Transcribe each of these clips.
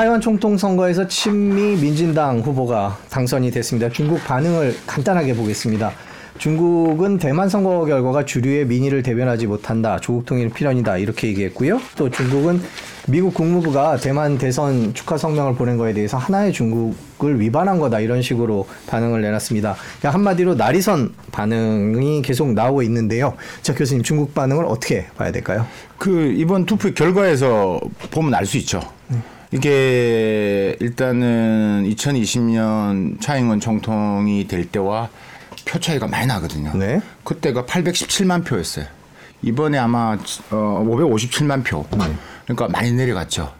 타이완 총통 선거에서 친미 민진당 후보가 당선이 됐습니다. 중국 반응을 간단하게 보겠습니다. 중국은 대만 선거 결과가 주류의 민의를 대변하지 못한다. 조국 통일 필연이다. 이렇게 얘기했고요. 또 중국은 미국 국무부가 대만 대선 축하 성명을 보낸 거에 대해서 하나의 중국을 위반한 거다. 이런 식으로 반응을 내놨습니다. 그러니까 한마디로 나리선 반응이 계속 나오고 있는데요. 자, 교수님 중국 반응을 어떻게 봐야 될까요? 그 이번 투표 결과에서 보면 알 수 있죠. 이게 일단은 2020년 차잉원 총통이 될 때와 표 차이가 많이 나거든요. 네. 그때가 817만 표였어요. 이번에 아마 어 557만 표. 그러니까 많이 내려갔죠.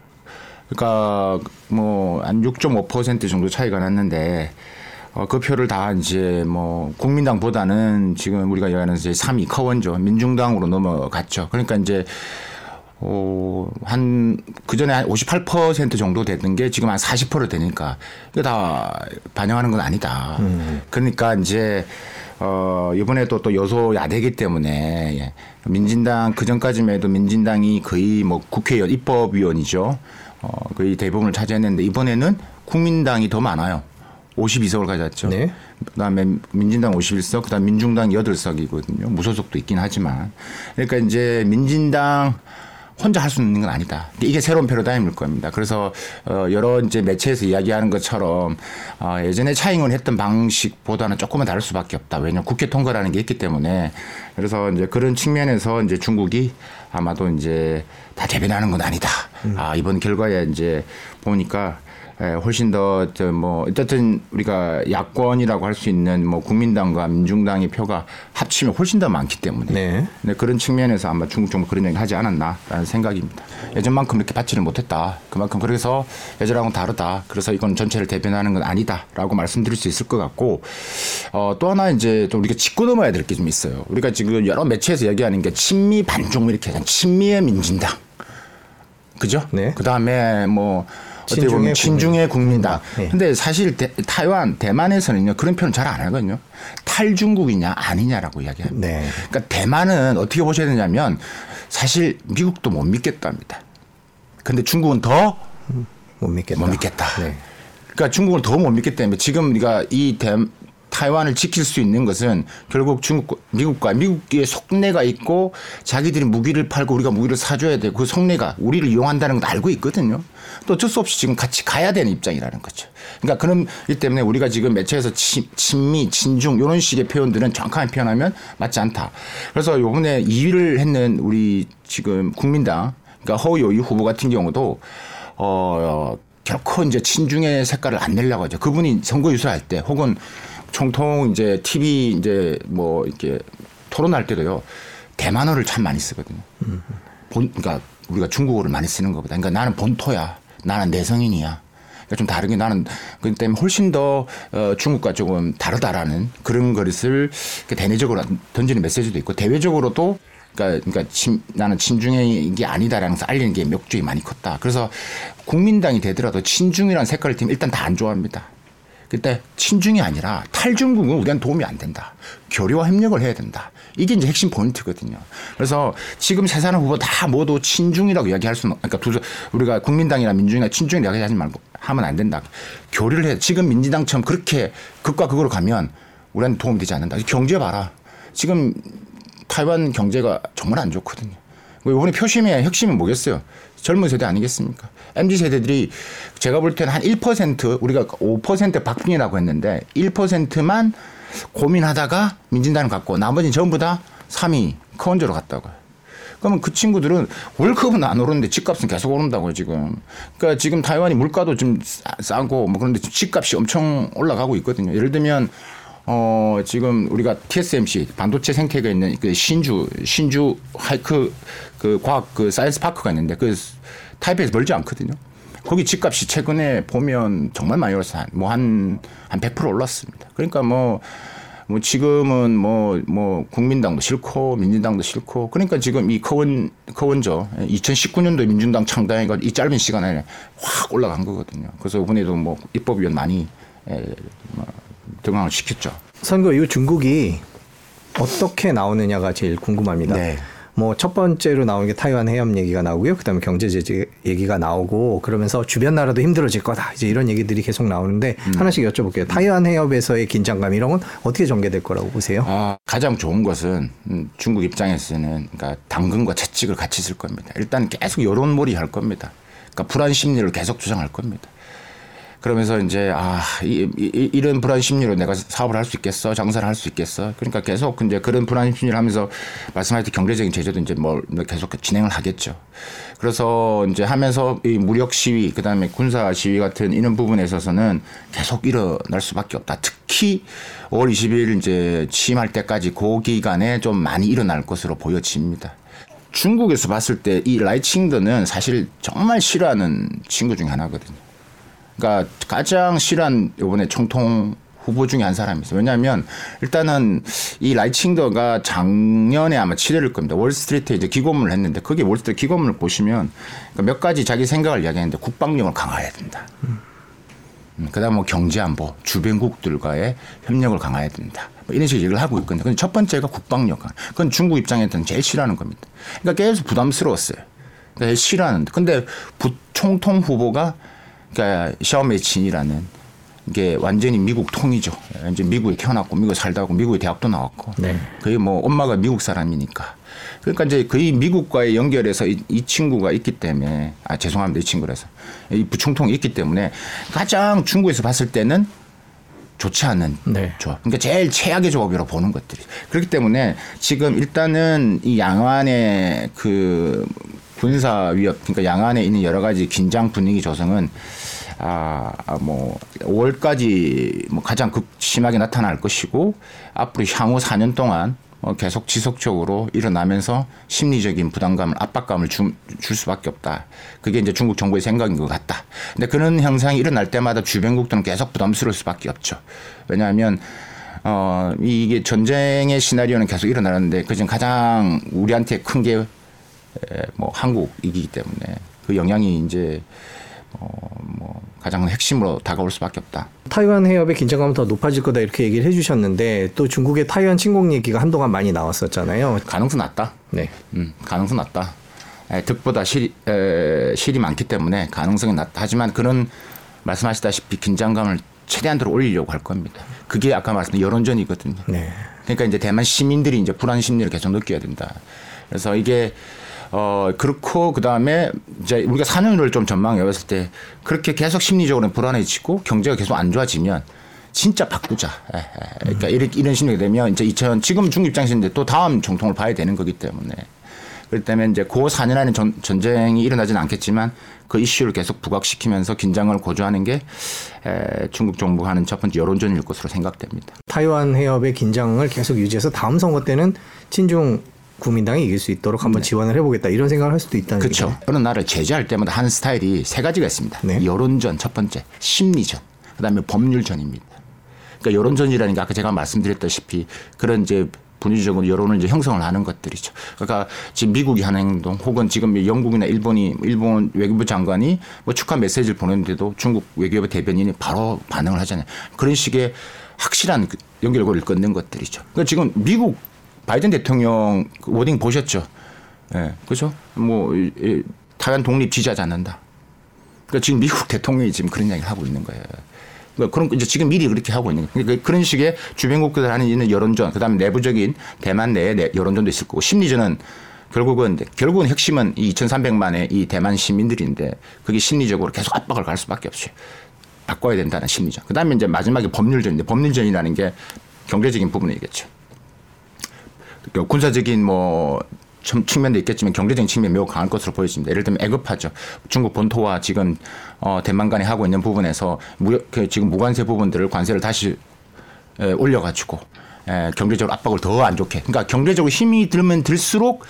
그러니까 뭐 한 6.5% 정도 차이가 났는데 어, 그 표를 다 이제 뭐 국민당보다는 지금 우리가 얘기하는 이제 3위 커원죠. 민중당으로 넘어갔죠. 그러니까 이제 어, 한, 그 전에 한 58% 정도 됐던 게 지금 한 40% 되니까 이거 다 반영하는 건 아니다. 그러니까 이제 어, 이번에도 또 여소 야대기 때문에 예. 민진당 그 전까지만 해도 민진당이 거의 뭐 국회의원 입법위원이죠. 어, 거의 대부분을 차지했는데 이번에는 국민당이 더 많아요. 52석을 가졌죠. 네. 그다음에 민진당 51석, 그다음 민중당 8석이거든요. 무소속도 있긴 하지만. 그러니까 이제 민진당 혼자 할 수 있는 건 아니다. 이게 새로운 패러다임일 겁니다. 그래서 어 여러 이제 매체에서 이야기하는 것처럼 어 예전에 차잉원 했던 방식보다는 조금은 다를 수밖에 없다. 왜냐하면 국회 통과라는 게 있기 때문에 그래서 이제 그런 측면에서 이제 중국이 아마도 이제 다 대변하는 건 아니다. 아 이번 결과에 이제 보니까 예, 훨씬 더, 저, 뭐, 어쨌든 우리가 야권이라고 할 수 있는 뭐 국민당과 민중당의 표가 합치면 훨씬 더 많기 때문에. 네. 네, 그런 측면에서 아마 중국 정부 그런 얘기 하지 않았나라는 생각입니다. 예전만큼 이렇게 받지를 못했다. 그만큼 그래서 예전하고는 다르다. 그래서 이건 전체를 대변하는 건 아니다라고 말씀드릴 수 있을 것 같고, 어, 또 하나 이제 또 우리가 짚고 넘어야 될 게 좀 있어요. 우리가 지금 여러 매체에서 얘기하는 게 친미 반중 이렇게 친미의 민진당. 그죠? 네. 그 다음에 뭐 어떻게 보면 친중의 국민당. 네. 근데 사실 대, 타이완, 대만에서는요 그런 표현 잘 안 하거든요. 탈중국이냐 아니냐라고 이야기합니다. 네. 그러니까 대만은 어떻게 보셔야 되냐면 사실 미국도 못 믿겠답니다. 근데 중국은 더못못 믿겠다. 믿겠다. 네. 그러니까 중국을 더 못 믿기 때문에 지금 우리가 이 대, 타이완을 지킬 수 있는 것은 결국 중국, 미국과 미국의 속내가 있고 자기들이 무기를 팔고 우리가 무기를 사줘야 되고 그 속내가 우리를 이용한다는 걸 알고 있거든요. 또 어쩔 수 없이 지금 같이 가야 되는 입장이라는 거죠. 그러니까 그런 이 때문에 우리가 지금 매체에서 친, 친미, 친중 이런 식의 표현들은 정확하게 표현하면 맞지 않다. 그래서 요번에 2위를 했는 우리 지금 국민당 그러니까 허요이 후보 같은 경우도 어, 결코 이제 친중의 색깔을 안 내려고 하죠. 그분이 선거 유세할 때 혹은 총통 이제 TV 이제 뭐 이렇게 토론할 때도요. 대만어를 참 많이 쓰거든요. 본, 그러니까 우리가 중국어를 많이 쓰는 것보다. 그러니까 나는 본토야. 나는 내성인이야. 그러니까 좀 다르게 나는 그 때문에 훨씬 더 어, 중국과 조금 다르다라는 그런 것을 대내적으로 던지는 메시지도 있고 대외적으로도 그러니까, 그러니까 친, 나는 친중의 게 아니다라는 것을 알리는 게 목적이 많이 컸다. 그래서 국민당이 되더라도 친중이라는 색깔을 팀 일단 다 안 좋아합니다. 그때 친중이 아니라 탈중국은 우리한테 도움이 안 된다. 교류와 협력을 해야 된다. 이게 이제 핵심 포인트거든요. 그래서 지금 세사는 후보 다 모두 친중이라고 이야기할 수는 없- 그러니까 두, 우리가 국민당이나 민중이나 친중이 이야기하지 말고 하면 안 된다. 교류를 해. 지금 민주당처럼 그렇게 극과 극으로 가면 우리한테 도움이 되지 않는다. 경제 봐라. 지금 타이완 경제가 정말 안 좋거든요. 이번에 표심의 핵심은 뭐겠어요? 젊은 세대 아니겠습니까? MZ 세대들이 제가 볼 때는 한 1% 우리가 5% 박빙이라고 했는데 1%만 고민하다가 민진당을 갖고 나머지는 전부 다 3위 커원저로 갔다고요. 그러면 그 친구들은 월급은 안 오르는데 집값은 계속 오른다고요, 지금. 그러니까 지금 타이완이 물가도 좀 싸- 싸고 뭐 그런데 집값이 엄청 올라가고 있거든요. 예를 들면 어, 지금 우리가 TSMC 반도체 생태계가 있는 그 신주, 신주 하이크 그 과학 그 science park가 있는데 그 타이페이에서 멀지 않거든요. 거기 집값이 최근에 보면 정말 많이 올랐어요. 뭐 한, 한 100% 올랐습니다. 그러니까 뭐, 뭐 지금은 뭐, 뭐 국민당도 싫고 민진당도 싫고 그러니까 지금 이 커원, 커원저 2019년도에 민중당 창당해가 이 짧은 시간에 확 올라간 거거든요. 그래서 이번에도 뭐 입법위원 많이 에, 뭐 등장을 시켰죠. 선거 이후 중국이 어떻게 나오느냐가 제일 궁금합니다. 네. 뭐 첫 번째로 나오는 게 타이완 해협 얘기가 나오고요. 그다음에 경제 제재 얘기가 나오고 그러면서 주변 나라도 힘들어질 거다. 이제 이런 얘기들이 계속 나오는데 하나씩 여쭤볼게요. 타이완 해협에서의 긴장감 이런 건 어떻게 전개될 거라고 보세요? 아, 가장 좋은 것은 음, 중국 입장에서는 그러니까 당근과 채찍을 같이 쓸 겁니다. 일단 계속 여론몰이 할 겁니다. 그러니까 불안 심리를 계속 조장할 겁니다. 그러면서 이제 아, 이, 이, 이런 불안 심리로 내가 사업을 할 수 있겠어, 장사를 할 수 있겠어. 그러니까 계속 이제 그런 불안 심리를 하면서 말씀하셨듯이 경제적인 제재도 이제 뭘 계속 진행을 하겠죠. 그래서 이제 하면서 이 무력 시위, 그 다음에 군사 시위 같은 이런 부분에 있어서는 계속 일어날 수밖에 없다. 특히 5월 20일 이제 취임할 때까지 그 기간에 좀 많이 일어날 것으로 보여집니다. 중국에서 봤을 때 이 라이칭더는 사실 정말 싫어하는 친구 중에 하나거든요. 그러니까 가장 싫어한 이번에 총통 후보 중에 한 사람이 있어요. 왜냐하면 일단은 이 라이칭더가 작년에 아마 치료를 겁니다. 월스트리트에 이제 기고문을 했는데 거기 월스트리트 기고문을 보시면 그러니까 몇 가지 자기 생각을 이야기했는데 국방력을 강화해야 된다. 음, 그다음 뭐 경제안보 주변국들과의 협력을 강화해야 된다. 뭐 이런 식의 얘기를 하고 있거든요. 근데 첫 번째가 국방력. 그건 중국 입장에서는 제일 싫어하는 겁니다. 그러니까 계속 부담스러웠어요. 그러니까 싫어하는데. 근데 부총통 후보가 그러니까 샤오메이친이라는 이게 완전히 미국 통이죠. 이제 미국에 태어났고 미국에 살다 고 미국에 대학도 나왔고 네. 거의 뭐 엄마가 미국 사람이니까 그러니까 이제 거의 미국과의 연결해서 이, 이 친구가 있기 때문에 아 죄송합니다 이 친구라서 이 부총통이 있기 때문에 가장 중국에서 봤을 때는 좋지 않은 네. 조합. 그러니까 제일 최악의 조합이라고 보는 것들이. 그렇기 때문에 지금 일단은 이 양안의 그 군사 위협, 그러니까 양안에 있는 여러 가지 긴장 분위기 조성은 아, 아, 뭐 5월까지 뭐 가장 극심하게 나타날 것이고 앞으로 향후 4년 동안 어, 계속 지속적으로 일어나면서 심리적인 부담감을 압박감을 주, 줄 수밖에 없다. 그게 이제 중국 정부의 생각인 것 같다. 근데 그런 현상이 일어날 때마다 주변국들은 계속 부담스러울 수밖에 없죠. 왜냐하면 어, 이게 전쟁의 시나리오는 계속 일어나는데 그중 가장 우리한테 큰 게 뭐 한국이기 때문에 그 영향이 이제 어, 뭐 가장 핵심으로 다가올 수밖에 없다. 타이완 해협의 긴장감은 더 높아질 거다 이렇게 얘기를 해주셨는데 또 중국의 타이완 침공 얘기가 한동안 많이 나왔었잖아요. 가능성 낮다. 네. 음, 가능성 낮다. 에, 득보다 실이, 에, 실이 많기 때문에 가능성이 낮다. 하지만 그런 말씀하시다시피 긴장감을 최대한도로 올리려고 할 겁니다. 그게 아까 말씀드린 여론전이거든요. 네. 그러니까 이제 대만 시민들이 이제 불안 심리를 계속 느껴야 된다. 그래서 이게 어 그렇고 그 다음에 이제 우리가 4년을 좀 전망해 봤을 때 그렇게 계속 심리적으로 불안해지고 경제가 계속 안 좋아지면 진짜 바꾸자. 에, 에. 그러니까 이렇게 이런 심리가 되면 이제 2000 지금 중국 입장에서 이제 또 다음 정통을 봐야 되는 거기 때문에 그렇기 때문에 이제 그 4년 안에 전, 전쟁이 일어나지는 않겠지만 그 이슈를 계속 부각시키면서 긴장을 고조하는 게 에, 중국 정부가 하는 첫 번째 여론전일 것으로 생각됩니다. 타이완 해협의 긴장을 계속 유지해서 다음 선거 때는 친중 국민당이 이길 수 있도록 한번 지원을 해보겠다 이런 생각을 할 수도 있다는 네. 그렇죠. 어느 나라를 제재할 때마다 하는 스타일이 세 가지가 있습니다. 네. 여론전 첫 번째, 심리전, 그다음에 법률전입니다. 그러니까 여론전이라는 게 아까 제가 말씀드렸다시피 그런 이제 분위기적으로 여론을 이제 형성을 하는 것들이죠. 그러니까 지금 미국이 하는 행동 혹은 지금 영국이나 일본이 일본 외교부 장관이 뭐 축하 메시지를 보냈는데도 중국 외교부 대변인이 바로 반응을 하잖아요. 그런 식의 확실한 그 연결고리를 끊는 것들이죠. 그러니까 지금 미국 바이든 대통령 그 워딩 보셨죠? 예, 그죠? 뭐, 타이완 독립 지지하지 않는다. 그러니까 지금 미국 대통령이 지금 그런 이야기를 하고 있는 거예요. 그러니까 그런 이제 지금 미리 그렇게 하고 있는 거예요. 그러니까 그런 식의 주변국들 하는 있는 여론전, 그다음에 내부적인 대만 내의 내- 여론전도 있을 거고 심리전은 결국은 결국은 핵심은 이 2,300만의 이 대만 시민들인데 그게 심리적으로 계속 압박을 갈 수밖에 없어요. 바꿔야 된다는 심리전. 그다음에 이제 마지막에 법률전인데 법률전이라는 게 경제적인 부분이겠죠. 그 군사적인 뭐좀 측면도 있겠지만 경제적인 측면이 매우 강할 것으로 보여집니다. 예를 들면 애급하죠. 중국 본토와 지금 어 대만 간에 하고 있는 부분에서 무역 그 지금 무관세 부분들을 관세를 다시 에, 올려가지고 에, 경제적으로 압박을 더 안 좋게. 그러니까 경제적으로 힘이 들면 들수록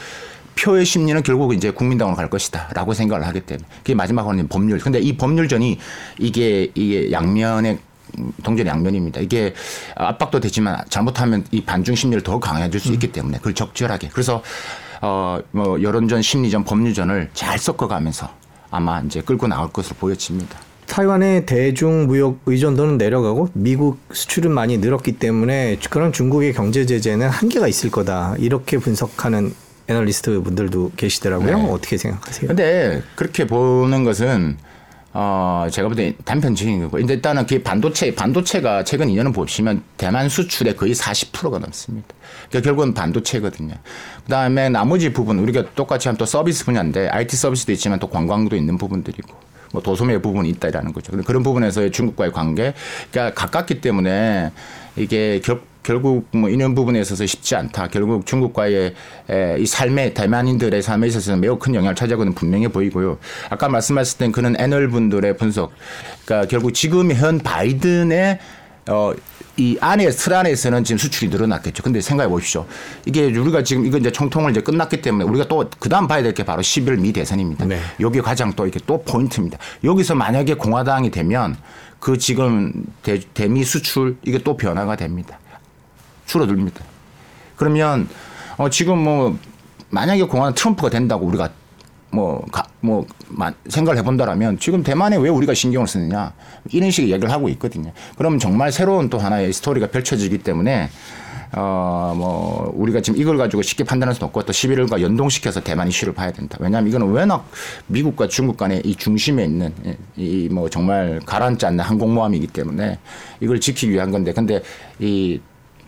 표의 심리는 결국 이제 국민당으로 갈 것이다라고 생각을 하기 때문에 그게 마지막으로는 법률. 근데 이 법률전이 이게 이게 양면의 동전 양면입니다. 이게 압박도 되지만 잘못하면 이 반중 심리를 더 강해질 수 있기 때문에 그걸 적절하게. 그래서 어뭐 여론전, 심리전, 법률전을 잘 섞어가면서 아마 이제 끌고 나올 것으로 보여집니다. 타이완의 대중 무역 의존도는 내려가고 미국 수출은 많이 늘었기 때문에 그런 중국의 경제 제재는 한계가 있을 거다 이렇게 분석하는 애널리스트 분들도 계시더라고요. 네. 어떻게 생각하세요? 근데 그렇게 보는 것은 어 제가 볼 때 단편적인 거고 근데 일단은 그 반도체 반도체가 최근 2년을 보시면 대만 수출의 거의 40%가 넘습니다. 그러니까 결국은 반도체거든요. 그 다음에 나머지 부분 우리가 똑같이 하면 또 서비스 분야인데 IT 서비스도 있지만 또 관광도 있는 부분들이고 뭐 도소매 부분이 있다라는 거죠. 그런 부분에서의 중국과의 관계 그러니까 가깝기 때문에 이게 결, 결국 뭐 이런 부분에 있어서 쉽지 않다. 결국 중국과의 에, 이 삶의 대만인들의 삶에 있어서는 매우 큰 영향을 차지하고 있는 분명해 보이고요. 아까 말씀하셨을 땐 그런 애널 분들의 분석. 그러니까 결국 지금 현 바이든의 어, 이 안에 틀 안에서는 지금 수출이 늘어났겠죠. 근데 생각해 보십시오. 이게 우리가 지금 이거 이제 총통을 이제 끝났기 때문에 우리가 또 그다음 봐야 될 게 바로 11월 미 대선입니다. 네. 여기 가장 또 이게 또 포인트입니다. 여기서 만약에 공화당이 되면 그 지금 대, 대미 수출 이게 또 변화가 됩니다. 줄어듭니다. 그러면 어 지금 뭐 만약에 공화당 트럼프가 된다고 우리가 뭐, 가, 뭐, 마- 생각을 해본다라면 지금 대만에 왜 우리가 신경을 쓰느냐 이런 식의 얘기를 하고 있거든요. 그러면 정말 새로운 또 하나의 스토리가 펼쳐지기 때문에 어, 뭐, 우리가 지금 이걸 가지고 쉽게 판단할 수는 없고 또 11월과 연동시켜서 대만 이슈를 봐야 된다. 왜냐하면 이거는 워낙 미국과 중국 간의 이 중심에 있는 이 뭐 정말 가라앉지 않는 항공모함이기 때문에 이걸 지키기 위한 건데 근데 이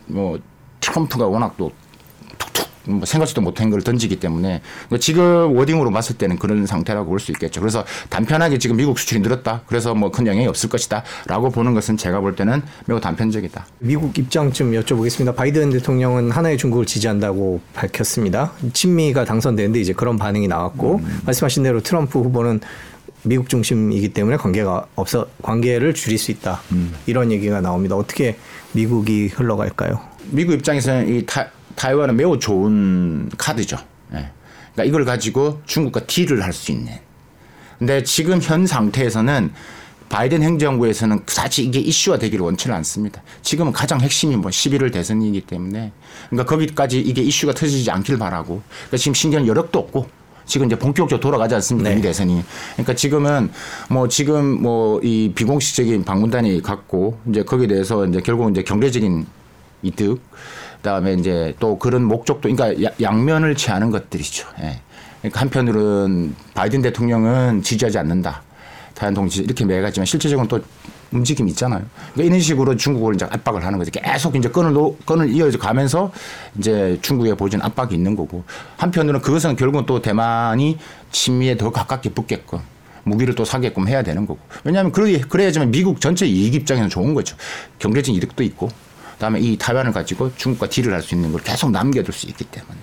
뭐 트럼프가 워낙 또 툭툭 뭐 생각지도 못한 걸 던지기 때문에 뭐 지금 워딩으로 봤을 때는 그런 상태라고 볼 수 있겠죠. 그래서 단편하게 지금 미국 수출이 늘었다. 그래서 뭐 큰 영향이 없을 것이다라고 보는 것은 제가 볼 때는 매우 단편적이다. 미국 입장 좀 여쭤보겠습니다. 바이든 대통령은 하나의 중국을 지지한다고 밝혔습니다. 친미가 당선되는데 이제 그런 반응이 나왔고 말씀하신 대로 트럼프 후보는 미국 중심이기 때문에 관계가 없어 관계를 줄일 수 있다 이런 얘기가 나옵니다. 어떻게 미국이 흘러갈까요? 미국 입장에서는 이 타, 타이완은 매우 좋은 카드죠. 예. 그러니까 이걸 가지고 중국과 딜을 할 수 있는. 근데 지금 현 상태에서는 바이든 행정부에서는 사실 이게 이슈화 되기를 원치는 않습니다. 지금은 가장 핵심이 뭐 11월 대선이기 때문에 그러니까 거기까지 이게 이슈가 터지지 않길 바라고. 그러니까 지금 신경 여력도 없고 지금 이제 본격적으로 돌아가지 않습니까? 네. 이 대선이. 그러니까 지금은 뭐 지금 뭐 이 비공식적인 방문단이 갖고 이제 거기에 대해서 이제 결국 이제 경제적인 이득 그다음에 이제 또 그런 목적도 그러니까 야- 양면을 취하는 것들이죠. 예. 그러니까 한편으로는 바이든 대통령은 지지하지 않는다. 타이완 동지 이렇게 매가지만 실제적으로는 또 움직임이 있잖아요. 그러니까 이런 식으로 중국을 이제 압박을 하는 거죠. 계속 이제 끈을 놓, 끈을 이어져 가면서 이제 중국에 보여준 압박이 있는 거고 한편으로는 그것은 결국은 또 대만이 친미에 더 가깝게 붙게끔 무기를 또 사게끔 해야 되는 거고. 왜냐하면 그래, 그래야지만 미국 전체 이익 입장에서는 좋은 거죠. 경제적 이득도 있고 그다음에 이 타이완을 가지고 중국과 딜을 할 수 있는 걸 계속 남겨둘 수 있기 때문에.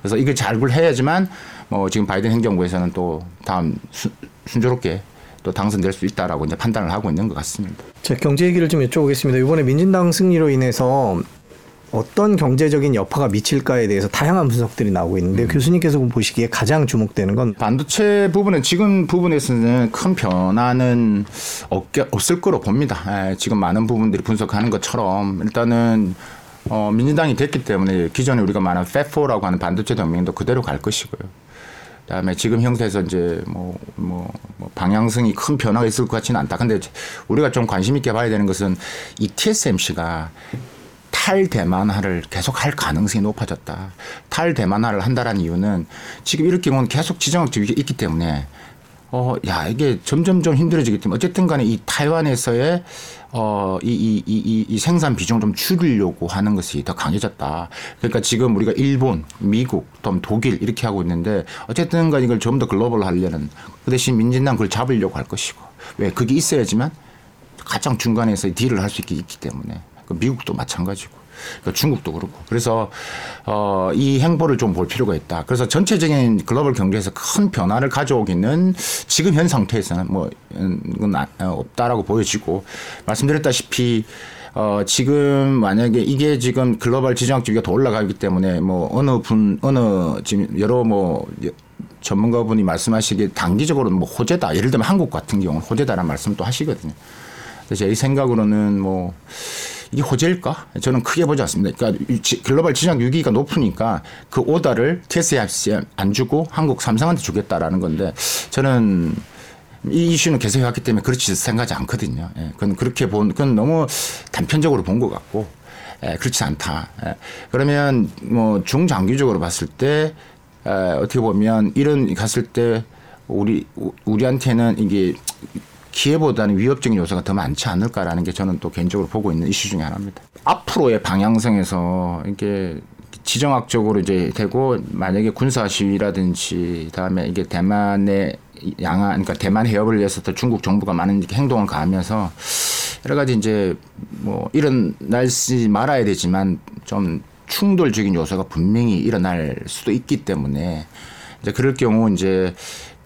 그래서 이걸 잘 해야지만 뭐 지금 바이든 행정부에서는 또 다음 순, 순조롭게 또 당선될 수 있다라고 이제 판단을 하고 있는 것 같습니다. 자, 경제 얘기를 좀 여쭤보겠습니다. 이번에 민진당 승리로 인해서 어떤 경제적인 여파가 미칠까에 대해서 다양한 분석들이 나오고 있는데 교수님께서 보시기에 가장 주목되는 건 반도체 부분은 지금 부분에서는 큰 변화는 없게, 없을 거로 봅니다. 예, 지금 많은 부분들이 분석하는 것처럼 일단은 어, 민주당이 됐기 때문에 기존에 우리가 말하는 팹4라고 하는 반도체 동맹도 그대로 갈 것이고요. 그다음에 지금 형태에서 이제 뭐, 뭐, 뭐 방향성이 큰 변화가 있을 것 같지는 않다. 근데 우리가 좀 관심 있게 봐야 되는 것은 이 TSMC가 탈대만화를 계속 할 가능성이 높아졌다. 탈대만화를 한다라는 이유는 지금 이렇게 보면 계속 지정학적 위기가 있기 때문에 어, 야, 이게 점점점 힘들어지기 때문에 어쨌든 간에 이 타이완에서의 어, 이, 이, 이, 이, 이 생산 비중을 좀 줄이려고 하는 것이 더 강해졌다. 그러니까 지금 우리가 일본, 미국, 또 독일 이렇게 하고 있는데 어쨌든 간에 이걸 좀 더 글로벌 하려는 그 대신 민진당 그걸 잡으려고 할 것이고. 왜? 그게 있어야지만 가장 중간에서 딜을 할 수 있기, 때문에. 그 미국도 마찬가지고 그 중국도 그렇고 그래서 어, 이 행보를 좀 볼 필요가 있다. 그래서 전체적인 글로벌 경제에서 큰 변화를 가져오기는 지금 현 상태에서는 뭐 아- 어, 없다라고 보여지고 말씀드렸다시피 어, 지금 만약에 이게 지금 글로벌 지정학 주기가 더 올라가기 때문에 뭐 어느 분 어느 지금 여러 뭐 전문가분이 말씀하시기에 단기적으로는 뭐 호재다. 예를 들면 한국 같은 경우는 호재다라는 말씀도 하시거든요. 그래서 제 생각으로는 뭐 이게 호재일까? 저는 크게 보지 않습니다. 그러니까 글로벌 지정 유기가 높으니까 그 오다를 TSMC에 안 주고 한국 삼성한테 주겠다라는 건데 저는 이 이슈는 계속 해왔기 때문에 그렇지 생각하지 않거든요. 예, 그건 그렇게 본, 그건 너무 단편적으로 본 것 같고, 예, 그렇지 않다. 예, 그러면 뭐 중장기적으로 봤을 때 에, 어떻게 보면 이런 갔을 때 우리 우- 우리한테는 이게 기회보다는 위협적인 요소가 더 많지 않을까라는 게 저는 또 개인적으로 보고 있는 이슈 중에 하나입니다. 앞으로의 방향성에서 이게 지정학적으로 이제 되고 만약에 군사 시위라든지 그다음에 이게 대만의 양안 그러니까 대만 해협을 위해서 또 중국 정부가 많은 행동을 가하면서 여러 가지 이제 뭐 일어날지 말아야 되지만 좀 충돌적인 요소가 분명히 일어날 수도 있기 때문에 이제 그럴 경우 이제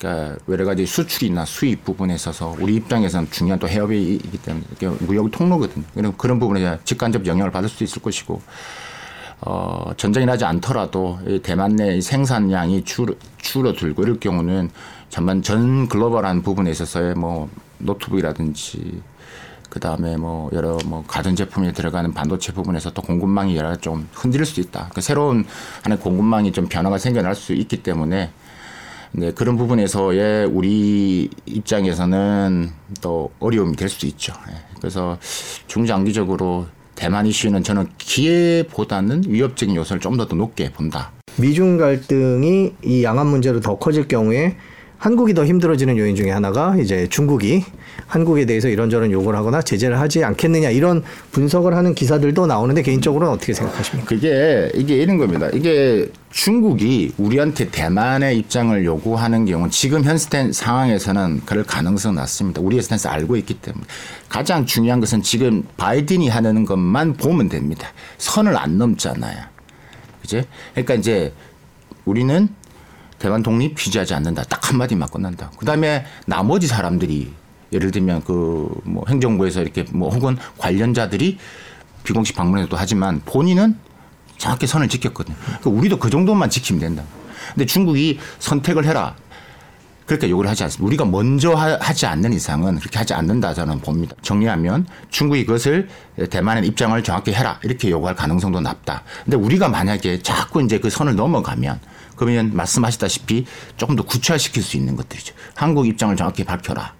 그러니까 여러 가지 수출이나 수입 부분에 있어서 우리 입장에서는 중요한 또 해협이기 때문에 무역 통로거든요. 그런 그런 부분에 직간접 영향을 받을 수도 있을 것이고 어, 전쟁이 나지 않더라도 이 대만 내 생산량이 줄, 줄어들고 이럴 경우는 전반 전 글로벌한 부분에 있어서의 뭐 노트북이라든지 그 다음에 뭐 여러 뭐 가전 제품에 들어가는 반도체 부분에서 또 공급망이 여러 좀 흔들릴 수 있다. 그 새로운 하나의 공급망이 좀 변화가 생겨날 수 있기 때문에 네, 그런 부분에서의 우리 입장에서는 또 어려움이 될수 있죠. 예. 그래서 중장기적으로 대만 이슈는 저는 기회보다는 위협적인 요소를 좀 더 높게 본다. 미중 갈등이 이 양안 문제로 더 커질 경우에 한국이 더 힘들어지는 요인 중에 하나가 이제 중국이 한국에 대해서 이런저런 요구를 하거나 제재를 하지 않겠느냐 이런 분석을 하는 기사들도 나오는데 개인적으로는 어떻게 생각하십니까? 그게 이게 이런 겁니다. 이게 중국이 우리한테 대만의 입장을 요구하는 경우 지금 현 스탠 상황에서는 그럴 가능성은 낮습니다. 우리의 스탠스 알고 있기 때문에 가장 중요한 것은 지금 바이든이 하는 것만 보면 됩니다. 선을 안 넘잖아요. 그지? 그러니까 이제 우리는 대만 독립 규제하지 않는다. 딱 한마디만 끝난다. 그 다음에 나머지 사람들이 예를 들면 그 뭐 행정부에서 이렇게 뭐 혹은 관련자들이 비공식 방문에도 하지만 본인은 정확히 선을 지켰거든요. 그러니까 우리도 그 정도만 지키면 된다. 근데 중국이 선택을 해라. 그렇게 요구를 하지 않습니다. 우리가 먼저 하- 하지 않는 이상은 그렇게 하지 않는다 저는 봅니다. 정리하면 중국이 그것을 대만의 입장을 정확히 해라 이렇게 요구할 가능성도 낮다. 근데 우리가 만약에 자꾸 이제 그 선을 넘어가면 그러면 말씀하셨다시피 조금 더 구체화시킬 수 있는 것들이죠. 한국 입장을 정확히 밝혀라.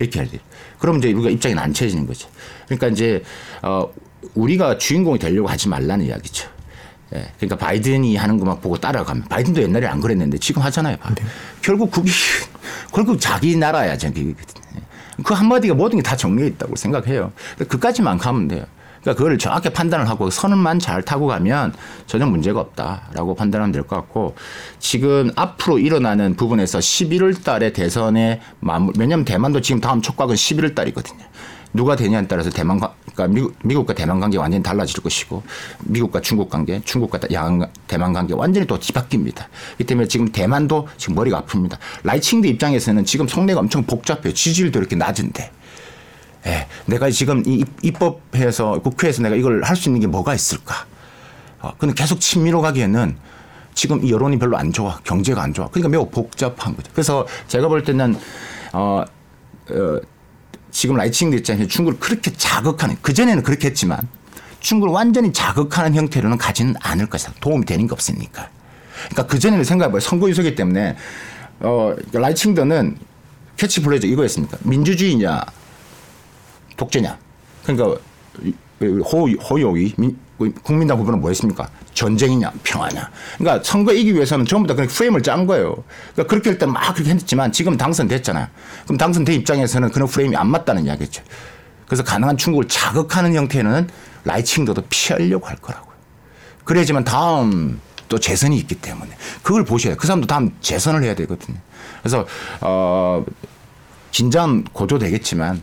이렇게 해야 돼요. 그럼 이제 우리가 입장이 난처해지는 거죠. 그러니까 이제 어 우리가 주인공이 되려고 하지 말라는 이야기죠. 예. 그러니까 바이든이 하는 것만 보고 따라가면 바이든도 옛날에 안 그랬는데 지금 하잖아요. 봐. 결국 그게 결국 자기 나라야 저기. 그 한마디가 모든 게 다 정리해 있다고 생각해요. 그까지만 가면 돼요. 그러니까 그걸 정확히 판단을 하고 선을만 잘 타고 가면 전혀 문제가 없다라고 판단하면 될 것 같고 지금 앞으로 일어나는 부분에서 11월 달에 대선에 마무 왜냐하면 대만도 지금 다음 촉각은 11월 달이거든요. 누가 되냐에 따라서 대만 그러니까 미국, 미국과 대만 관계 완전히 달라질 것이고 미국과 중국 관계, 중국과 양 대만 관계 완전히 또 뒤바뀝니다. 이 때문에 지금 대만도 지금 머리가 아픕니다. 라이칭더 입장에서는 지금 속내가 엄청 복잡해요. 지지율도 이렇게 낮은데. 예, 내가 지금 이 입- 입법해서 국회에서 내가 이걸 할 수 있는 게 뭐가 있을까? 어, 근데 계속 친미로 가기에는 지금 이 여론이 별로 안 좋아. 경제가 안 좋아. 그러니까 매우 복잡한 거죠. 그래서 제가 볼 때는 어, 어 지금 라이칭더 입장에서 중국을 그렇게 자극하는 그전에는 그렇게 했지만 중국을 완전히 자극하는 형태로는 가지는 않을 것이다. 도움이 되는 게 없으니까. 그러니까 그전에는 생각해봐요. 선거 유세기 때문에 어, 라이칭더는 캐치프레이즈 이거였습니까? 민주주의냐 독재냐. 그러니까 허, 허우유이 민- 국민당 후보는 뭐였습니까? 전쟁이냐 평화냐. 그러니까 선거 이기 위해서는 전부 다 그냥 프레임을 짠 거예요. 그러니까 그렇게 할 때 막 그렇게 했지만 지금 당선됐잖아요. 그럼 당선된 입장에서는 그런 프레임이 안 맞다는 이야기죠. 그래서 가능한 중국을 자극하는 형태는 라이칭더도 피하려고 할 거라고요. 그래야지만 다음 또 재선이 있기 때문에 그걸 보셔야 돼요. 그 사람도 다음 재선을 해야 되거든요. 그래서 어 긴장 고조되겠지만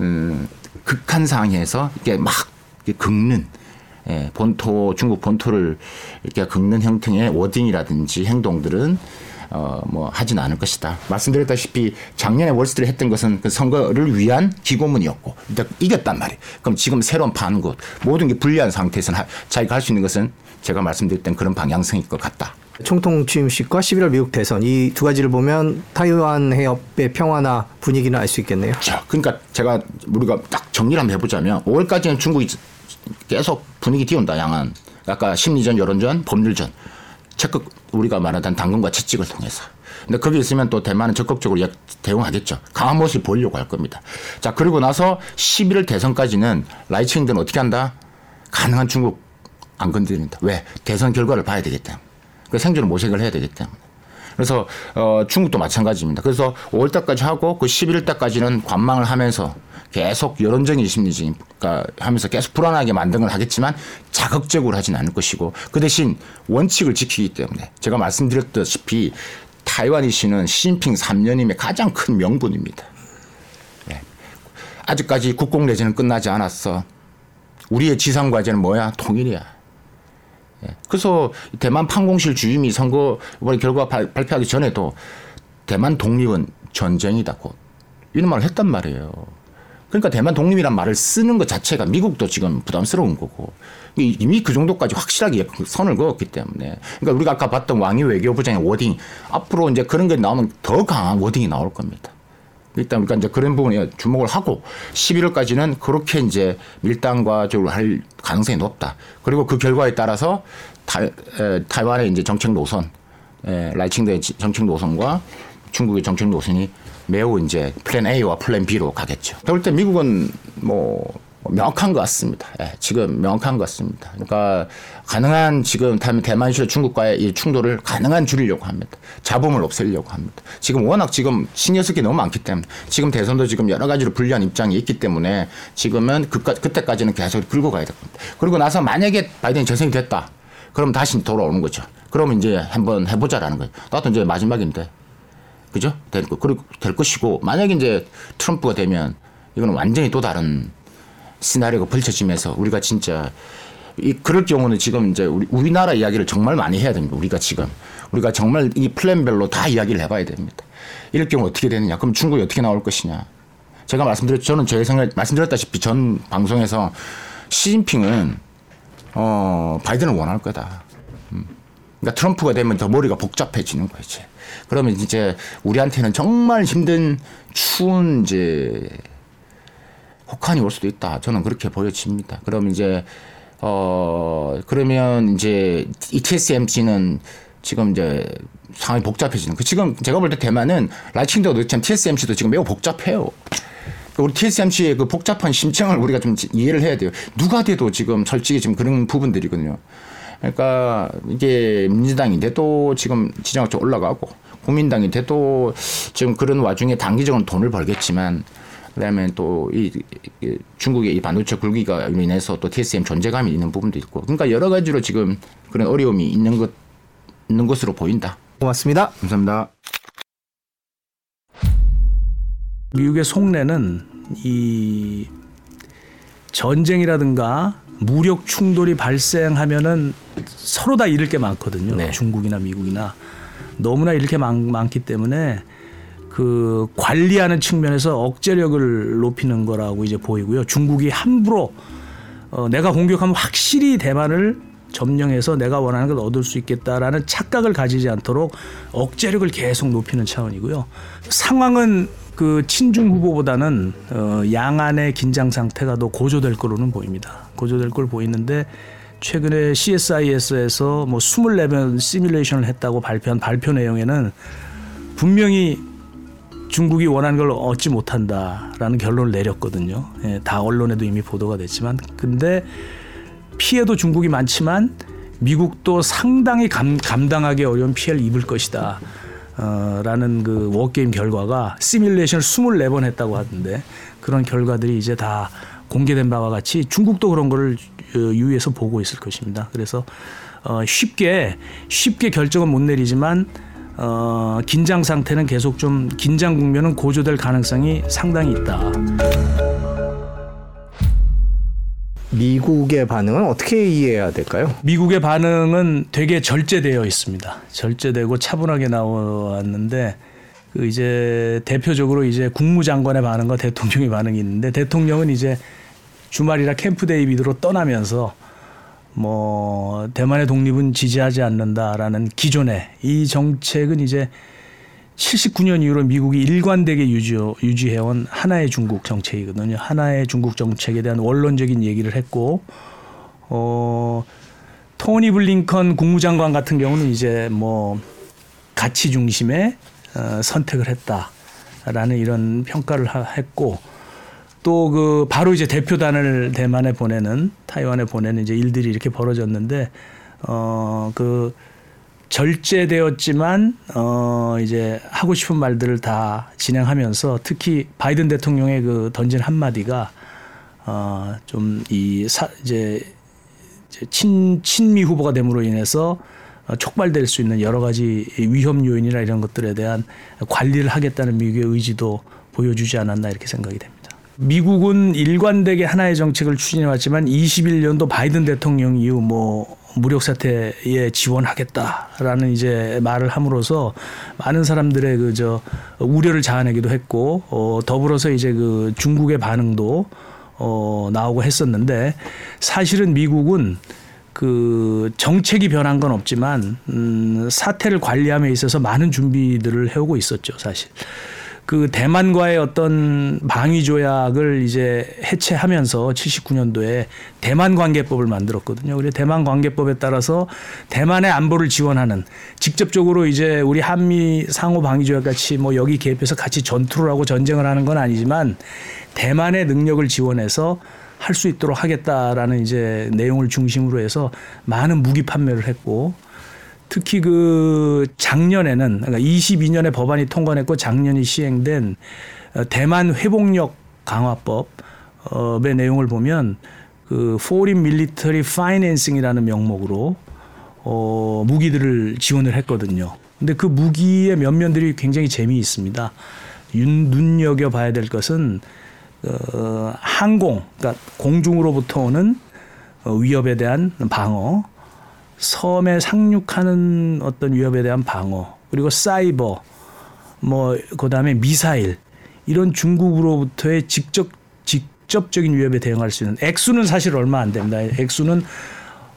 음, 극한 상황에서 이게 막 이렇게 긁는 예, 본토 중국 본토를 이렇게 긁는 형태의 wording이라든지 행동들은 어, 뭐 하진 않을 것이다. 말씀드렸다시피 작년에 월스트리트 했던 것은 그 선거를 위한 기고문이었고 이겼단 말이에요. 그럼 지금 새로운 판국 모든 게 불리한 상태에서는 하- 자기가 할 수 있는 것은 제가 말씀드렸던 그런 방향성일 것 같다. 총통 취임식과 11월 미국 대선 이 두 가지를 보면 타이완 해협의 평화나 분위기는 알 수 있겠네요. 자, 그러니까 제가 우리가 딱 정리를 한번 해보자면 5월까지는 중국이 계속 분위기 띄운다 양안. 아까 심리전, 여론전, 법률전. 적극 우리가 말하던 당근과 채찍을 통해서. 근데 거기 있으면 또 대만은 적극적으로 역- 대응하겠죠. 강한 모습을 보이려고 할 겁니다. 자, 그리고 나서 11월 대선까지는 라이칭들은 어떻게 한다? 가능한 중국 안 건드린다. 왜? 대선 결과를 봐야 되겠다. 그 생존을 모색을 해야 되기 때문에. 그래서 어 중국도 마찬가지입니다. 그래서 5월 달까지 하고 그 11월 달까지는 관망을 하면서 계속 여론적인 심리가 하면서 계속 불안하게 만든 걸 하겠지만 자극적으로 하진 않을 것이고 그 대신 원칙을 지키기 때문에 제가 말씀드렸다시피 타이완 이슈는 시진핑 3년임의 가장 큰 명분입니다. 예. 아직까지 국공 내전은 끝나지 않았어. 우리의 지상 과제는 뭐야? 통일이야. 예. 그래서 대만 판공실 주임이 선거 이번에 결과 발, 발표하기 전에도 대만 독립은 전쟁이다 곧 이런 말을 했단 말이에요. 그러니까 대만 독립이란 말을 쓰는 것 자체가 미국도 지금 부담스러운 거고 이미 그 정도까지 확실하게 선을 그었기 때문에 그러니까 우리가 아까 봤던 왕이 외교부장의 워딩 앞으로 이제 그런 게 나오면 더 강한 wording이 나올 겁니다. 일단 우리가 이제 그런 부분에 주목을 하고 11월까지는 그렇게 이제 밀당과 적으로 할 가능성이 높다. 그리고 그 결과에 따라서 타, 에, 타이완의 이제 정책 노선, 에, 라이칭더의 정책 노선과 중국의 정책 노선이 매우 이제 플랜 A와 플랜 B로 가겠죠. 그럴 때 미국은 뭐 명확한 것 같습니다. 예, 지금 명확한 것 같습니다. 그러니까 가능한 지금 대만실 중국과의 이 충돌을 가능한 줄이려고 합니다. 잡음을 없애려고 합니다. 지금 워낙 지금 신경 쓸 게 너무 많기 때문에 지금 대선도 지금 여러 가지로 불리한 입장이 있기 때문에 지금은 그까, 그때까지는 계속 끌고 가야 될 겁니다. 그리고 나서 만약에 바이든이 재선이 됐다. 그럼 다시 돌아오는 거죠. 그러면 이제 한번 해보자라는 거예요. 나도 이제 마지막인데. 그죠? 될, 거, 그리고 될 것이고 만약에 이제 트럼프가 되면 이거는 완전히 또 다른 시나리오가 펼쳐지면서 우리가 진짜 이 그럴 경우는 지금 이제 우리 우리나라 이야기를 정말 많이 해야 됩니다. 우리가 지금 우리가 정말 이 플랜별로 다 이야기를 해봐야 됩니다. 이럴 경우 어떻게 되느냐? 그럼 중국이 어떻게 나올 것이냐? 제가 말씀드렸 저는 제 생각 말씀드렸다시피 전 방송에서 시진핑은 어 바이든을 원할 거다. 음. 그러니까 트럼프가 되면 더 머리가 복잡해지는 거지. 그러면 이제 우리한테는 정말 힘든 추운 이제 혹한이 올 수도 있다. 저는 그렇게 보여집니다. 그럼 이제 어 그러면 이제 이 TSMC는 지금 이제 상황이 복잡해지는 그 지금 제가 볼 때 대만은 라이칭도 그렇지만 TSMC도 지금 매우 복잡해요. 그러니까 우리 TSMC의 그 복잡한 심정을 우리가 좀 이해를 해야 돼요. 누가 돼도 지금 솔직히 지금 그런 부분들이거든요. 그러니까 이게 민주당이 돼도 지금 지정학 좀 올라가고 국민당이 돼도 지금 그런 와중에 단기적으로 돈을 벌겠지만 그다음에 또 이 중국의 이 반도체 굴기가 인해서 또 TSM 존재감이 있는 부분도 있고 그러니까 여러 가지로 지금 그런 어려움이 있는 것 있는 것으로 보인다. 고맙습니다. 감사합니다. 미국의 속내는 이 전쟁이라든가 무력 충돌이 발생하면은 서로 다 잃을 게 많거든요. 네. 중국이나 미국이나 너무나 잃을 게 많, 많기 때문에 그 관리하는 측면에서 억제력을 높이는 거라고 이제 보이고요. 중국이 함부로 어, 내가 공격하면 확실히 대만을 점령해서 내가 원하는 걸 얻을 수 있겠다라는 착각을 가지지 않도록 억제력을 계속 높이는 차원이고요. 상황은 그 친중 후보보다는 어, 양안의 긴장 상태가 더 고조될 거로는 보입니다. 고조될 걸 보이는데 최근에 CSIS에서 뭐 24번 시뮬레이션을 했다고 발표한 발표 내용에는 분명히 중국이 원하는 걸 얻지 못한다라는 결론을 내렸거든요. 예, 다 언론에도 이미 보도가 됐지만 근데 피해도 중국이 많지만 미국도 상당히 감, 감당하기 어려운 피해를 입을 것이다. 어, 그 워게임 결과가 시뮬레이션을 24번 했다고 하던데 그런 결과들이 이제 다 공개된 바와 같이 중국도 그런 거를 어, 유의해서 보고 있을 것입니다. 그래서 어, 쉽게 쉽게 결정은 못 내리지만 어, 긴장 상태는 계속 좀 긴장 국면은 고조될 가능성이 상당히 있다. 미국의 반응은 어떻게 이해해야 될까요? 미국의 반응은 되게 절제되어 있습니다. 절제되고 차분하게 나왔는데 그 이제 대표적으로 이제 국무장관의 반응과 대통령의 반응이 있는데 대통령은 이제 주말이라 캠프 데이비드로 떠나면서 뭐 대만의 독립은 지지하지 않는다라는 기존의 이 정책은 이제 79년 이후로 미국이 일관되게 유지, 유지해온 하나의 중국 정책이거든요. 하나의 중국 정책에 대한 원론적인 얘기를 했고, 어, 토니 블링컨 국무장관 같은 경우는 이제 뭐 가치 중심의 어, 선택을 했다라는 이런 평가를 하, 했고, 또 그 바로 이제 대표단을 대만에 보내는 타이완에 보내는 이제 일들이 이렇게 벌어졌는데, 어, 그 절제되었지만 어 이제 하고 싶은 말들을 다 진행하면서 특히 바이든 대통령의 그 던진 한 마디가 어좀이 이제 이제 친 친미 후보가 됨으로 인해서 어, 촉발될 수 있는 여러 가지 위험 요인이나 이런 것들에 대한 관리를 하겠다는 미국의 의지도 보여주지 않았나 이렇게 생각이 됩니다. 미국은 일관되게 하나의 정책을 추진해 왔지만 21년도 바이든 대통령 이후 뭐 무력 사태에 지원하겠다라는 이제 말을 함으로써 많은 사람들의 그 저 우려를 자아내기도 했고 어 더불어서 이제 그 중국의 반응도 어 나오고 했었는데 사실은 미국은 그 정책이 변한 건 없지만 음 사태를 관리함에 있어서 많은 준비들을 해오고 있었죠 사실. 그 대만과의 어떤 방위 조약을 이제 해체하면서 79년도에 대만 관계법을 만들었거든요. 그래 대만 관계법에 따라서 대만의 안보를 지원하는 직접적으로 이제 우리 한미 상호 방위 조약 같이 뭐 여기 개입해서 같이 전투를 하고 전쟁을 하는 건 아니지만 대만의 능력을 지원해서 할 수 있도록 하겠다라는 이제 내용을 중심으로 해서 많은 무기 판매를 했고 특히 그 작년에는 그러니까 22년에 법안이 통과됐고 작년이 시행된 어, 대만 회복력 강화법의 내용을 보면 그 Foreign Military Financing이라는 명목으로 어 무기들을 지원을 했거든요. 근데 그 무기의 면면들이 굉장히 재미있습니다. 윤, 눈여겨 봐야 될 것은 어 항공, 그러니까 공중으로부터 오는 어, 위협에 대한 방어, 섬에 상륙하는 어떤 위협에 대한 방어 그리고 사이버 뭐 그다음에 미사일 이런 중국으로부터의 직접 직접적인 위협에 대응할 수 있는 액수는 사실 얼마 안 됩니다. 액수는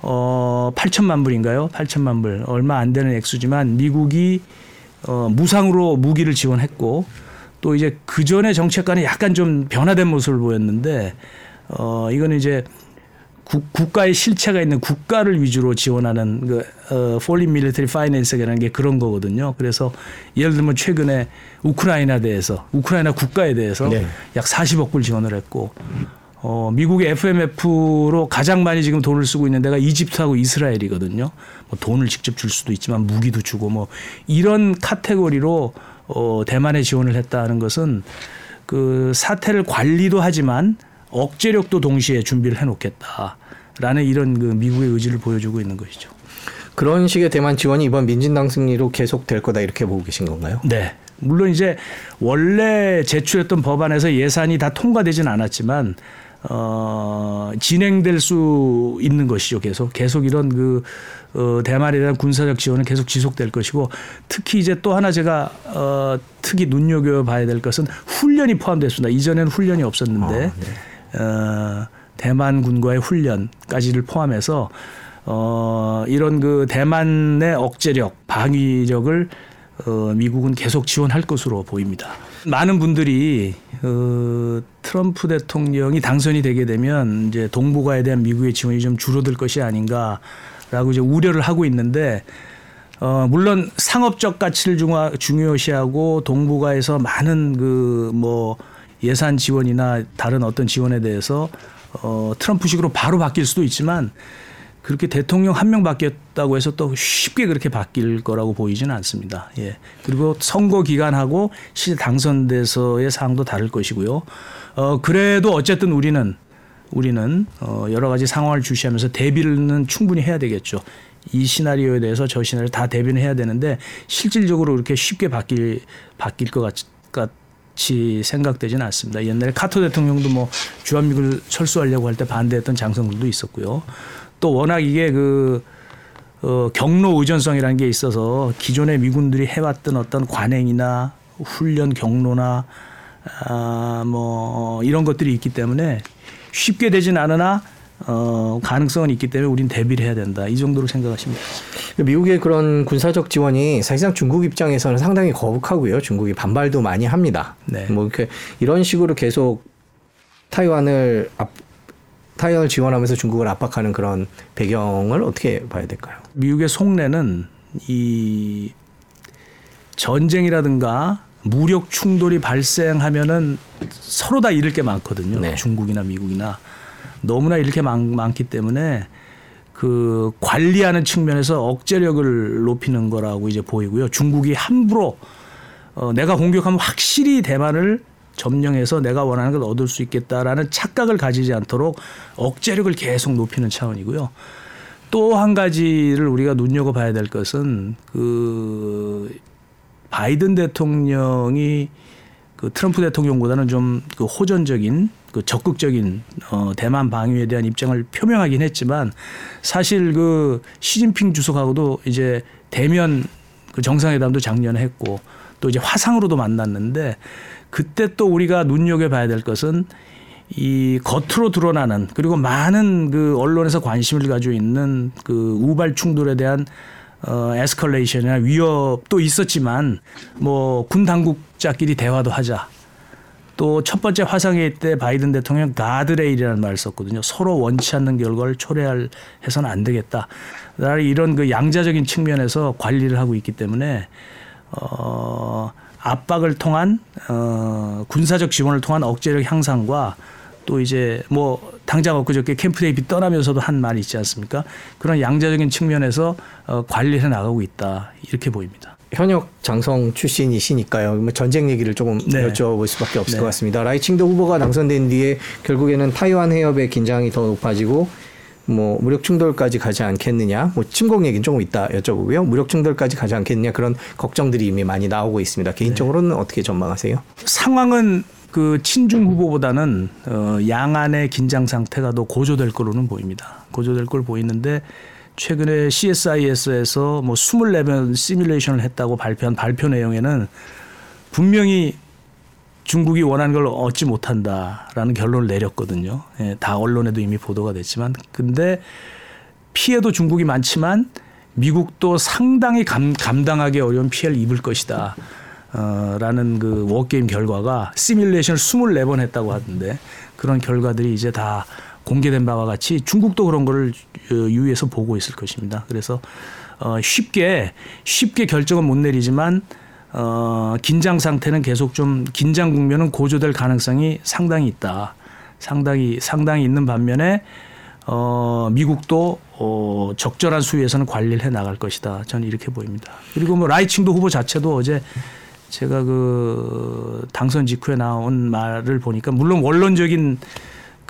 어 8천만 불인가요? 8천만 불 얼마 안 되는 액수지만 미국이 어 무상으로 무기를 지원했고 또 이제 그 전에 정책과는 약간 좀 변화된 모습을 보였는데 어 이거는 이제 국, 국가의 실체가 있는 국가를 위주로 지원하는 그 어, Foreign Military Finance라는 게 그런 거거든요. 그래서 예를 들면 최근에 우크라이나 대해서 우크라이나 국가에 대해서 네. 약 40억 불 지원을 했고 어, 미국의 FMF로 가장 많이 지금 돈을 쓰고 있는 데가 이집트하고 이스라엘이거든요. 뭐 돈을 직접 줄 수도 있지만 무기도 주고 뭐 이런 카테고리로 어, 대만에 지원을 했다는 것은 그 사태를 관리도 하지만 억제력도 동시에 준비를 해놓겠다라는 이런 그 미국의 의지를 보여주고 있는 것이죠. 그런 식의 대만 지원이 이번 민진당 승리로 계속 될 거다 이렇게 보고 계신 건가요? 네. 물론 이제 원래 제출했던 법안에서 예산이 다 통과되진 않았지만 어, 진행될 수 있는 것이죠. 계속 계속 이런 그 어, 대만에 대한 군사적 지원은 계속 지속될 것이고 특히 이제 또 하나 제가 어, 특히 눈여겨 봐야 될 것은 훈련이 포함됐습니다. 이전에는 훈련이 없었는데 어, 대만 군과의 훈련까지를 포함해서 어, 이런 그 대만의 억제력, 방위력을 어, 미국은 계속 지원할 것으로 보입니다. 많은 분들이 어, 트럼프 대통령이 당선이 되게 되면 이제 동북아에 대한 미국의 지원이 좀 줄어들 것이 아닌가라고 이제 우려를 하고 있는데 어, 물론 상업적 가치를 중화, 중요시하고 동북아에서 많은 그뭐 예산 지원이나 다른 어떤 지원에 대해서 어, 트럼프식으로 바로 바뀔 수도 있지만 그렇게 대통령 한 명 바뀌었다고 해서 또 쉽게 그렇게 바뀔 거라고 보이지는 않습니다. 예. 그리고 선거 기간하고 실제 당선돼서의 상황도 다를 것이고요. 어, 그래도 어쨌든 우리는 우리는 어, 여러 가지 상황을 주시하면서 대비는 충분히 해야 되겠죠. 이 시나리오에 대해서 저 시나리오 다 대비는 해야 되는데 실질적으로 그렇게 쉽게 바뀔 바뀔 것 같, 같 이 생각되지는 않습니다. 옛날에 카토 대통령도 뭐 주한미군을 철수하려고 할 때 반대했던 장성들도 있었고요. 또 워낙 이게 그 어, 경로 의존성이라는 게 있어서 기존의 미군들이 해왔던 어떤 관행이나 훈련 경로나 아, 뭐 이런 것들이 있기 때문에 쉽게 되진 않으나 어, 가능성은 있기 때문에 우린 대비를 해야 된다. 이 정도로 생각하시면 됩니다. 미국의 그런 군사적 지원이 사실상 중국 입장에서는 상당히 거북하고요. 중국이 반발도 많이 합니다. 네. 뭐 이렇게 이런 식으로 계속 타이완을 압, 타이완을 지원하면서 중국을 압박하는 그런 배경을 어떻게 봐야 될까요? 미국의 속내는 이 전쟁이라든가 무력 충돌이 발생하면은 서로 다 잃을 게 많거든요. 네. 중국이나 미국이나 너무나 잃을 게 많, 많기 때문에 그 관리하는 측면에서 억제력을 높이는 거라고 이제 보이고요. 중국이 함부로 어, 내가 공격하면 확실히 대만을 점령해서 내가 원하는 걸 얻을 수 있겠다라는 착각을 가지지 않도록 억제력을 계속 높이는 차원이고요. 또 한 가지를 우리가 눈여겨봐야 될 것은 그 바이든 대통령이 그 트럼프 대통령보다는 좀 그 호전적인 그 적극적인 어 대만 방위에 대한 입장을 표명하긴 했지만 사실 그 시진핑 주석하고도 이제 대면 그 정상회담도 작년에 했고 또 이제 화상으로도 만났는데 그때 또 우리가 눈여겨 봐야 될 것은 이 겉으로 드러나는 그리고 많은 그 언론에서 관심을 가지고 있는 그 우발 충돌에 대한 어 escalation이나 위협도 있었지만 뭐 군 당국자끼리 대화도 하자. 또 첫 번째 화상회의 때 바이든 대통령 가드레일이라는 말을 썼거든요. 서로 원치 않는 결과를 초래할 해서는 안 되겠다. 나름 이런 그 양자적인 측면에서 관리를 하고 있기 때문에 어 압박을 통한 어 군사적 지원을 통한 억제력 향상과 또 이제 뭐 당장 엊그저께 캠프 데이비드 떠나면서도 한 말이 있지 않습니까? 그런 양자적인 측면에서 어 관리해 나가고 있다 이렇게 보입니다. 현역 장성 출신이시니까요. 뭐 전쟁 얘기를 조금 네. 여쭤볼 수밖에 없을 네. 것 같습니다. 라이칭도 후보가 당선된 뒤에 결국에는 타이완 해협의 긴장이 더 높아지고 뭐 무력 충돌까지 가지 않겠느냐, 뭐 침공 얘기는 조금 이따 여쭤보고요. 무력 충돌까지 가지 않겠느냐 그런 걱정들이 이미 많이 나오고 있습니다. 개인적으로는 어떻게 전망하세요? 상황은 그 친중 후보보다는 어, 양안의 긴장 상태가 더 고조될 거로는 보입니다. 고조될 걸 보이는데 최근에 CSIS에서 뭐 24번 시뮬레이션을 했다고 발표한 발표 내용에는 분명히 중국이 원하는 걸 얻지 못한다라는 결론을 내렸거든요. 예, 다 언론에도 이미 보도가 됐지만 근데 피해도 중국이 많지만 미국도 상당히 감, 감당하기 어려운 피해를 입을 것이다. 어, 라는 그 워게임 결과가 시뮬레이션을 24번 했다고 하던데 그런 결과들이 이제 다 공개된 바와 같이 중국도 그런 거를 어, 유의해서 보고 있을 것입니다. 그래서 어, 쉽게 쉽게 결정은 못 내리지만 어, 긴장 상태는 계속 좀 긴장 국면은 고조될 가능성이 상당히 있다. 상당히 상당히 있는 반면에 어, 미국도 어, 적절한 수위에서는 관리를 해 나갈 것이다. 저는 이렇게 보입니다. 그리고 뭐 라이칭도 후보 자체도 어제 제가 그 당선 직후에 나온 말을 보니까 물론 원론적인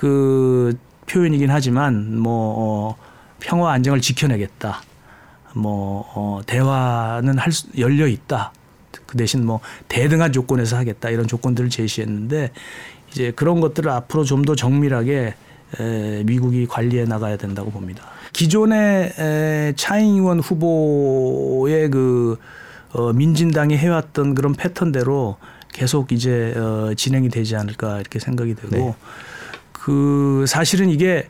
그 표현이긴 하지만 뭐 어, 평화 안정을 지켜내겠다. 뭐 어, 대화는 할 수, 열려 있다. 그 대신 뭐 대등한 조건에서 하겠다 이런 조건들을 제시했는데 이제 그런 것들을 앞으로 좀 더 정밀하게 에, 미국이 관리해 나가야 된다고 봅니다. 기존의 에, 차잉원 후보의 그 어, 민진당이 해왔던 그런 패턴대로 계속 이제 어, 진행이 되지 않을까 이렇게 생각이 되고 네. 그 사실은 이게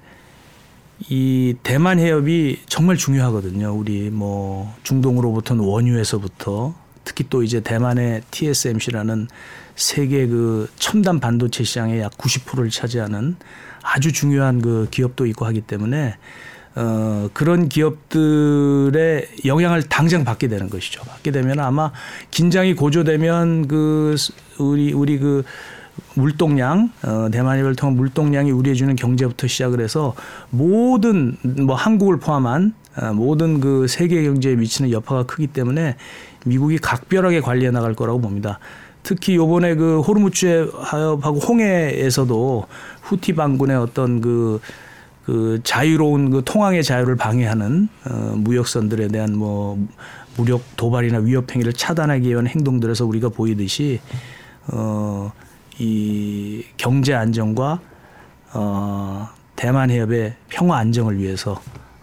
이 대만 해협이 정말 중요하거든요. 우리 뭐 중동으로부터는 원유에서부터 특히 또 이제 대만의 TSMC라는 세계 그 첨단 반도체 시장의 약 90%를 차지하는 아주 중요한 그 기업도 있고 하기 때문에 어 그런 기업들의 영향을 당장 받게 되는 것이죠. 받게 되면 아마 긴장이 고조되면 그 우리 우리 그 물동량 어, 대만해협을 통한 물동량이 우리에 주는 경제부터 시작을 해서 모든 뭐 한국을 포함한 어, 모든 그 세계 경제에 미치는 여파가 크기 때문에 미국이 각별하게 관리해 나갈 거라고 봅니다. 특히 요번에 그 호르무즈 하협하고 홍해에서도 후티 반군의 어떤 그, 그 자유로운 그 통항의 자유를 방해하는 어, 무역선들에 대한 뭐 무력 도발이나 위협 행위를 차단하기 위한 행동들에서 우리가 보이듯이 어, 이 경제 안정과 어, 대만 해협의 평화 안정을 위해서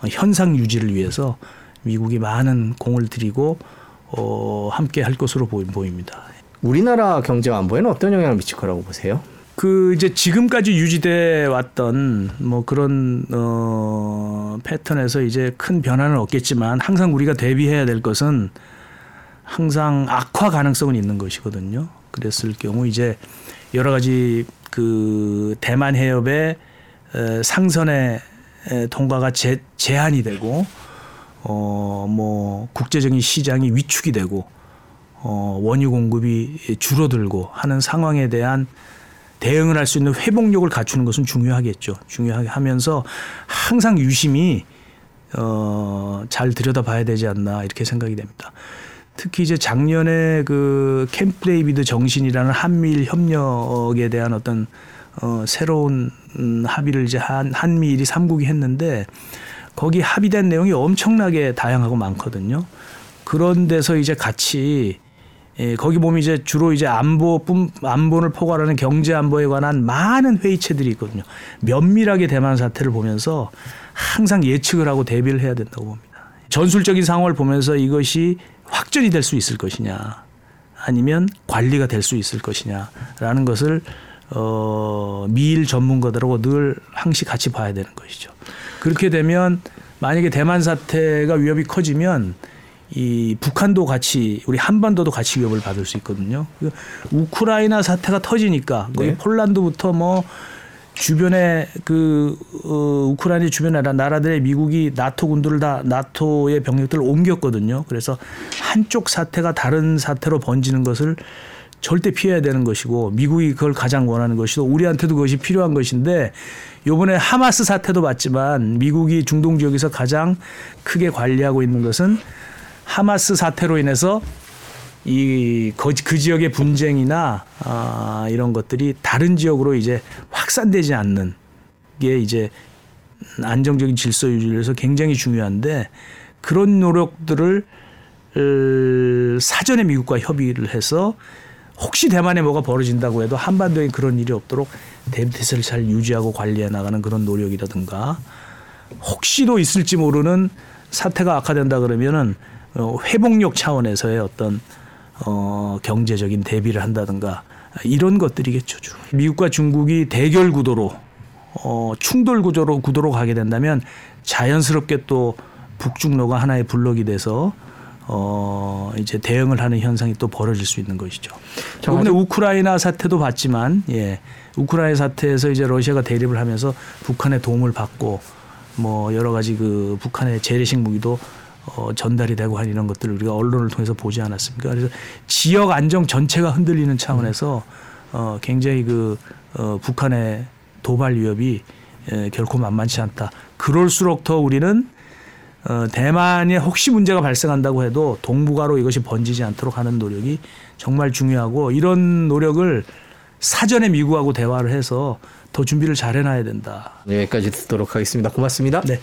어, 현상 유지를 위해서 미국이 많은 공을 들이고 어, 함께 할 것으로 보입니다. 우리나라 경제 안보에는 어떤 영향을 미칠 거라고 보세요? 그 이제 지금까지 유지돼 왔던 뭐 그런 어 패턴에서 이제 큰 변화는 없겠지만 항상 우리가 대비해야 될 것은 항상 악화 가능성은 있는 것이거든요. 그랬을 경우 이제 여러 가지 그 대만 해협의 에, 상선의 에, 통과가 제, 제한이 되고 어 뭐 국제적인 시장이 위축이 되고 어 원유 공급이 줄어들고 하는 상황에 대한 대응을 할 수 있는 회복력을 갖추는 것은 중요하겠죠. 중요하게 하면서 항상 유심히 어, 잘 들여다봐야 되지 않나 이렇게 생각이 됩니다. 특히 이제 작년에 그 캠프 데이비드 정신이라는 한미일 협력에 대한 어떤 어, 새로운 음, 합의를 이제 한 한미일이 삼국이 했는데 거기 합의된 내용이 엄청나게 다양하고 많거든요. 그런 데서 이제 같이 예, 거기 보면 이제 주로 이제 안보뿐 안보를 포괄하는 경제 안보에 관한 많은 회의체들이 있거든요. 면밀하게 대만 사태를 보면서 항상 예측을 하고 대비를 해야 된다고 봅니다. 전술적인 상황을 보면서 이것이 확전이 될 수 있을 것이냐 아니면 관리가 될 수 있을 것이냐라는 것을 어, 미일 전문가들하고 늘 항시 같이 봐야 되는 것이죠. 그렇게 되면 만약에 대만 사태가 위협이 커지면 이 북한도 같이 우리 한반도도 같이 위협을 받을 수 있거든요. 그 우크라이나 사태가 터지니까 거기 네. 폴란드부터 뭐 주변에 그 어, 우크라이나 주변 나라 나라들의 미국이 나토 군들을 다 나토의 병력들을 옮겼거든요. 그래서 한쪽 사태가 다른 사태로 번지는 것을 절대 피해야 되는 것이고 미국이 그걸 가장 원하는 것이고 우리한테도 그것이 필요한 것인데 요번에 하마스 사태도 봤지만 미국이 중동 지역에서 가장 크게 관리하고 있는 것은 하마스 사태로 인해서 이그 지역의 분쟁이나 아, 이런 것들이 다른 지역으로 이제 확산되지 않는 게 이제 안정적인 질서 유지를 위해서 굉장히 중요한데 그런 노력들을 을, 사전에 미국과 협의를 해서 혹시 대만에 뭐가 벌어진다고 해도 한반도에 그런 일이 없도록 대비태세를 잘 유지하고 관리해 나가는 그런 노력이라든가 혹시도 있을지 모르는 사태가 악화된다 그러면은 어, 회복력 차원에서의 어떤 어, 경제적인 대비를 한다든가 이런 것들이겠죠. 주로. 미국과 중국이 대결 구도로 어, 충돌 구조로 구도로 가게 된다면 자연스럽게 또 북중로가 하나의 블록이 돼서 어, 이제 대응을 하는 현상이 또 벌어질 수 있는 것이죠. 이번에 우크라이나 사태도 봤지만, 예, 우크라이나 사태에서 이제 러시아가 대립을 하면서 북한의 도움을 받고 뭐 여러 가지 그 북한의 재래식 무기도 어, 전달이 되고 한 이런 것들을 우리가 언론을 통해서 보지 않았습니까? 그래서 지역 안정 전체가 흔들리는 차원에서 어, 굉장히 그 어, 북한의 도발 위협이 에, 결코 만만치 않다. 그럴수록 더 우리는 어, 대만에 혹시 문제가 발생한다고 해도 동북아로 이것이 번지지 않도록 하는 노력이 정말 중요하고 이런 노력을 사전에 미국하고 대화를 해서 더 준비를 잘 해놔야 된다. 여기까지 듣도록 하겠습니다. 고맙습니다. 네.